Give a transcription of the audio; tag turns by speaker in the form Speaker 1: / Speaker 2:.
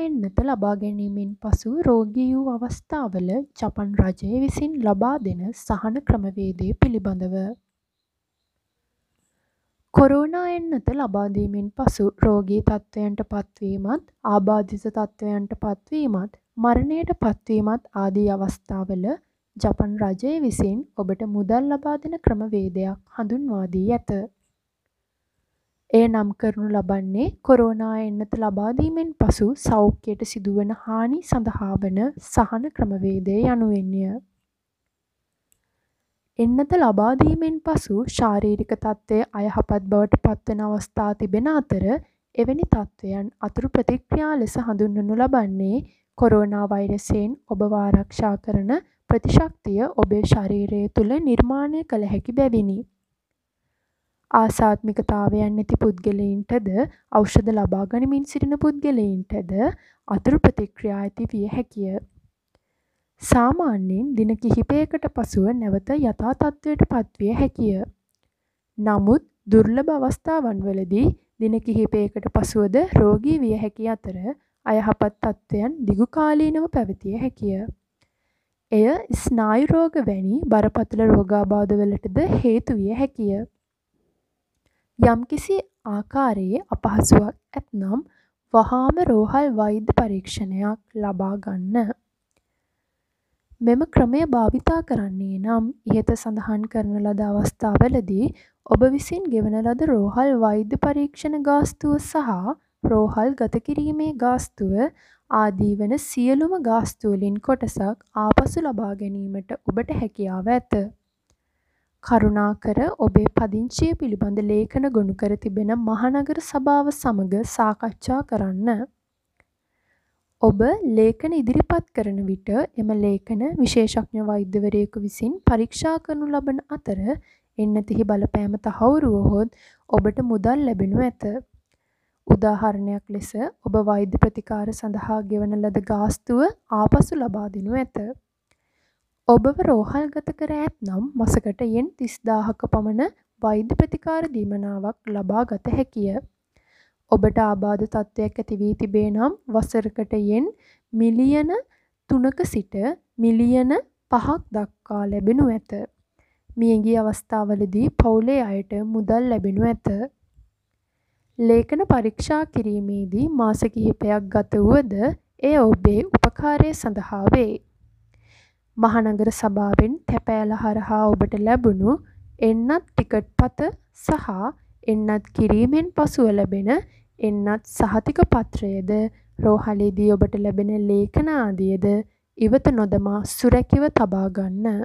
Speaker 1: එන්නත ලබා ගැනීමෙන් පසු රෝගී වූ අවස්ථාවල ජපන් රජය විසින් ලබා දෙන සහන ක්‍රමවේදය පිළිබඳව කොරෝනා එන්නත ලබාදීමෙන් පසු රෝගී තත්ත්වයන්ට පත්වීමත් ආබාධිත තත්ත්වයන්ට පත්වීමත් මරණයට පත්වීමත් ආදී අවස්ථාවල ජපන් රජය විසින් ඔබට මුදල් ලබා දෙන ක්‍රමවේදයක් හඳුන්වා දී ඇත. එය නම් කරනු ලබන්නේ කොරෝනා එන්නත ලබාදීමෙන් පසු සෞඛ්‍යයට සිදුවන හානි සඳහා වන සහන ක්‍රමවේදය යනුවෙන්ය. එන්නත ලබාදීමෙන් පසු ශාරීරික තත්ත්වය අයහපත් බවට පත්වන අවස්ථා තිබෙන අතර එවැනි තත්ත්වයන් අතුරු ප්‍රතික්‍රියා ලෙස හඳුන්වනු ලබන්නේ කොරෝනා වෛරසයෙන් ඔබව ආරක්ෂා කරන ප්‍රතිශක්තිය ඔබේ ශරීරය තුළ නිර්මාණය කළ හැකි බැවිනි. ආසාත්මිකතාවයන් ඇති පුද්ගලයින්ටද ඖෂධ ලබා ගනිමින් සිටින පුද්ගලයින්ටද අතුරු ප්‍රතික්‍රියා ඇති විය හැකිය. සාමාන්‍යයෙන් දින කිහිපයකට පසුව නැවත යථා තත්ත්වයට පත්විය හැකිය. නමුත් දුර්ලභ අවස්ථාවන්වලදී දින කිහිපයකට පසුවද රෝගී විය හැකි අතර අයහපත් තත්ත්වයන් දිගු කාලීනව පැවතිය හැකිය. එය ස්නායු රෝග වැනි බරපතල රෝගාබාධවලටද හේතු විය හැකිය. යම්කිසි ආකාරයේ අපහසුවක් ඇත්නම් වහාම රෝහල් වෛද්‍ය පරීක්ෂණයක් ලබා ගන්න. මෙම ක්‍රමය භාවිතා කරන්නේ නම් ඉහත සඳහන් කරන ලද අවස්ථාවලදී ඔබ විසින් ගෙවන ලද රෝහල් වෛද්‍ය පරීක්ෂණ ගාස්තුව සහ රෝහල් ගත කිරීමේ ගාස්තුව ආදී වන සියලුම ගාස්තුවලින් කොටසක් ආපසු ලබා ගැනීමට ඔබට හැකියාව ඇත. කරුණාකර ඔබේ පදිංචිය පිළිබඳ ලේඛන ගොනු කර තිබෙන මහනගර සභාව සමග සාකච්ඡා කරන්න. ඔබ ලේඛන ඉදිරිපත් කරන විට එම ලේඛන විශේෂඥ වෛද්‍යවරයෙකු විසින් පරීක්ෂා කරනු ලබන අතර එන්නතෙහි බලපෑම තහවුරු වුවහොත් ඔබට මුදල් ලැබෙනු ඇත. උදාහරණයක් ලෙස ඔබ වෛද්‍ය ප්‍රතිකාර සඳහා ගෙවන ලද ගාස්තුව ආපසු ලබා දෙනු ඇත. ඔබව රෝහල්ගත කර ඇත්නම් මසකට යෙන් 30000ක පමණ වෛද්‍ය ප්‍රතිකාර දීමනාවක් ලබා ගත හැකිය. ඔබට ආබාධ තත්ත්වයක් ඇති වී තිබේ නම් වසරකට යෙන් මිලියන 3ක සිට මිලියන 5ක් දක්වා ලැබෙනු ඇත. මියගිය අවස්ථාවලදී පවුලේ අයට මුදල් ලැබෙනු ඇත. ලේඛන පරීක්ෂා කිරීමේදී මාස කිහිපයක් ගත වුවද එය ඔබේ උපකාරය සඳහා වේ. මහනගර සභාවෙන් තැපෑල හරහා ඔබට ලැබුණු එන්නත් ටිකට් පත සහ එන්නත් කිරීමෙන් පසුව ලැබෙන එන්නත් සහතික පත්‍රයද රෝහලේදී ඔබට ලැබෙන ලේඛන ආදියද ඉවත නොදමා සුරැකිව තබා ගන්න.